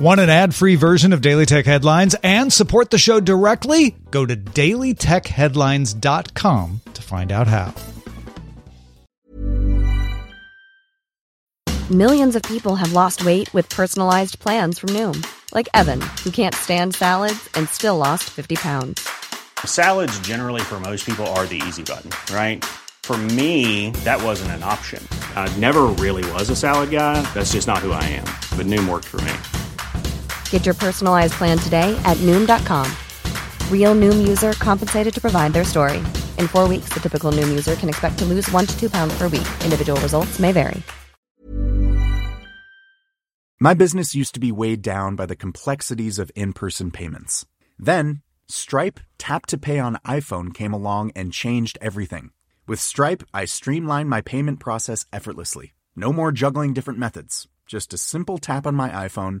Want an ad free version of Daily Tech Headlines and support the show directly? Go to dailytechheadlines.com to find out how. Millions of people have lost weight with personalized plans from Noom, like Evan, who can't stand salads and still lost 50 pounds. Salads, generally, for most people, are the easy button, right? For me, that wasn't an option. I never really was a salad guy. That's just not who I am. But Noom worked for me. Get your personalized plan today at Noom.com. Real Noom user compensated to provide their story. In four weeks, the typical Noom user can expect to lose one to two pounds per week. Individual results may vary. My business used to be weighed down by the complexities of in person payments. Then, Stripe Tap to Pay on iPhone came along and changed everything. With Stripe, I streamlined my payment process effortlessly. No more juggling different methods, just a simple tap on my iPhone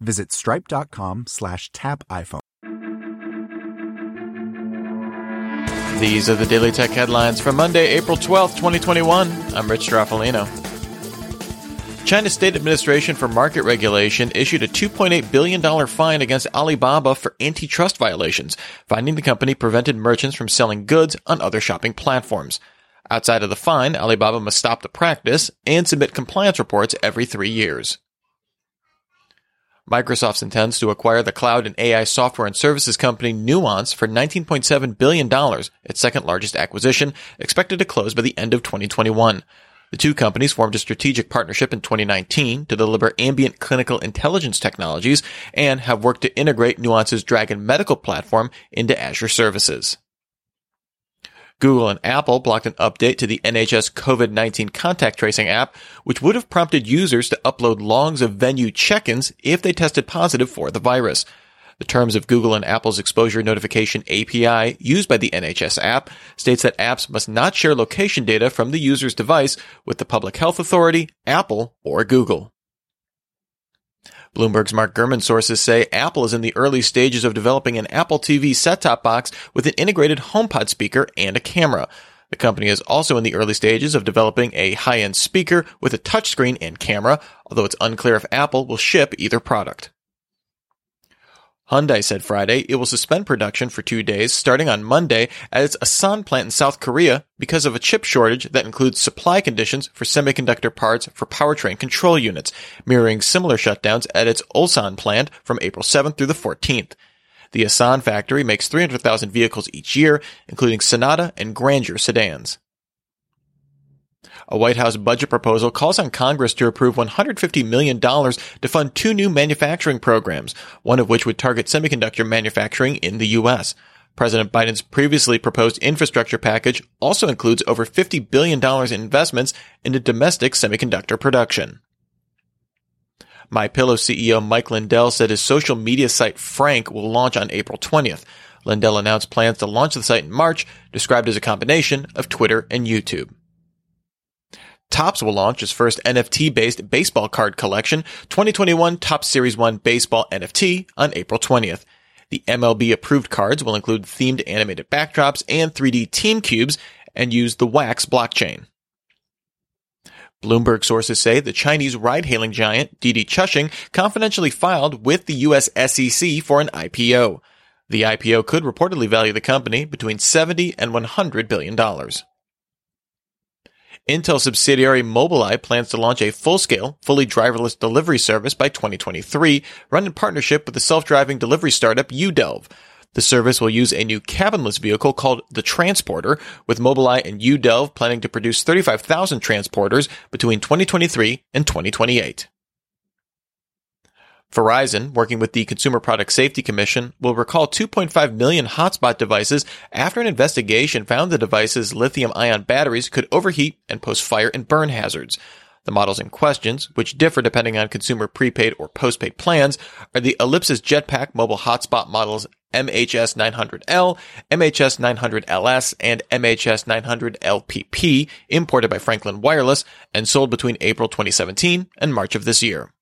visit stripe.com slash tap iPhone. These are the Daily Tech headlines for Monday, April 12th, 2021. I'm Rich Stroffolino. China's State Administration for Market Regulation issued a $2.8 billion fine against Alibaba for antitrust violations, finding the company prevented merchants from selling goods on other shopping platforms. Outside of the fine, Alibaba must stop the practice and submit compliance reports every three years. Microsoft intends to acquire the cloud and AI software and services company Nuance for $19.7 billion, its second largest acquisition, expected to close by the end of 2021. The two companies formed a strategic partnership in 2019 to deliver ambient clinical intelligence technologies and have worked to integrate Nuance's Dragon medical platform into Azure services. Google and Apple blocked an update to the NHS COVID-19 contact tracing app, which would have prompted users to upload logs of venue check-ins if they tested positive for the virus. The terms of Google and Apple's exposure notification API used by the NHS app states that apps must not share location data from the user's device with the public health authority, Apple, or Google. Bloomberg's Mark Gurman sources say Apple is in the early stages of developing an Apple TV set-top box with an integrated HomePod speaker and a camera. The company is also in the early stages of developing a high-end speaker with a touchscreen and camera, although it's unclear if Apple will ship either product. Hyundai said Friday it will suspend production for two days starting on Monday at its Asan plant in South Korea because of a chip shortage that includes supply conditions for semiconductor parts for powertrain control units, mirroring similar shutdowns at its Ulsan plant from April 7th through the 14th. The Asan factory makes 300,000 vehicles each year, including Sonata and Grandeur sedans. A White House budget proposal calls on Congress to approve $150 million to fund two new manufacturing programs, one of which would target semiconductor manufacturing in the U.S. President Biden's previously proposed infrastructure package also includes over $50 billion in investments into domestic semiconductor production. My Pillow CEO Mike Lindell said his social media site Frank will launch on April 20th. Lindell announced plans to launch the site in March, described as a combination of Twitter and YouTube. Topps will launch its first NFT-based baseball card collection, 2021 Topps Series 1 Baseball NFT, on April 20th. The MLB approved cards will include themed animated backdrops and 3D team cubes and use the Wax blockchain. Bloomberg sources say the Chinese ride-hailing giant Didi Chuxing confidentially filed with the US SEC for an IPO. The IPO could reportedly value the company between 70 and 100 billion dollars. Intel subsidiary Mobileye plans to launch a full-scale, fully driverless delivery service by 2023, run in partnership with the self-driving delivery startup Udelv. The service will use a new cabinless vehicle called the Transporter, with Mobileye and Udelv planning to produce 35,000 transporters between 2023 and 2028. Verizon, working with the Consumer Product Safety Commission, will recall 2.5 million hotspot devices after an investigation found the device's lithium ion batteries could overheat and pose fire and burn hazards. The models in questions, which differ depending on consumer prepaid or postpaid plans, are the Ellipsis Jetpack mobile hotspot models MHS 900L, MHS 900LS, and MHS 900LPP, imported by Franklin Wireless and sold between April 2017 and March of this year.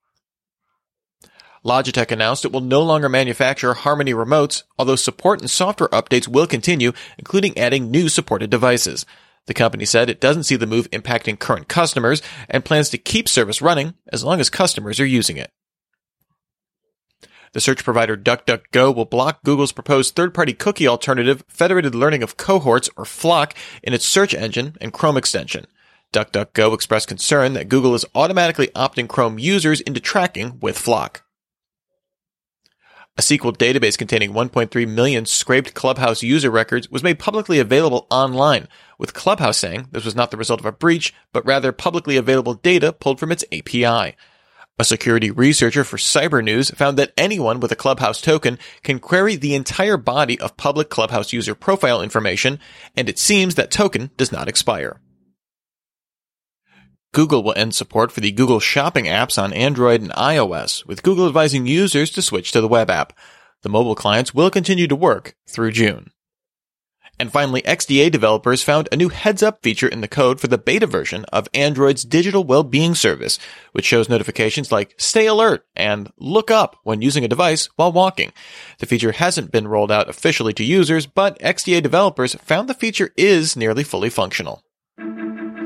Logitech announced it will no longer manufacture Harmony remotes, although support and software updates will continue, including adding new supported devices. The company said it doesn't see the move impacting current customers and plans to keep service running as long as customers are using it. The search provider DuckDuckGo will block Google's proposed third-party cookie alternative, Federated Learning of Cohorts, or FLoC, in its search engine and Chrome extension. DuckDuckGo expressed concern that Google is automatically opting Chrome users into tracking with FLoC. A SQL database containing 1.3 million scraped Clubhouse user records was made publicly available online, with Clubhouse saying this was not the result of a breach, but rather publicly available data pulled from its API. A security researcher for Cybernews found that anyone with a Clubhouse token can query the entire body of public Clubhouse user profile information, and it seems that token does not expire. Google will end support for the Google Shopping apps on Android and iOS, with Google advising users to switch to the web app. The mobile clients will continue to work through June. And finally, XDA developers found a new heads up feature in the code for the beta version of Android's digital well-being service, which shows notifications like stay alert and look up when using a device while walking. The feature hasn't been rolled out officially to users, but XDA developers found the feature is nearly fully functional.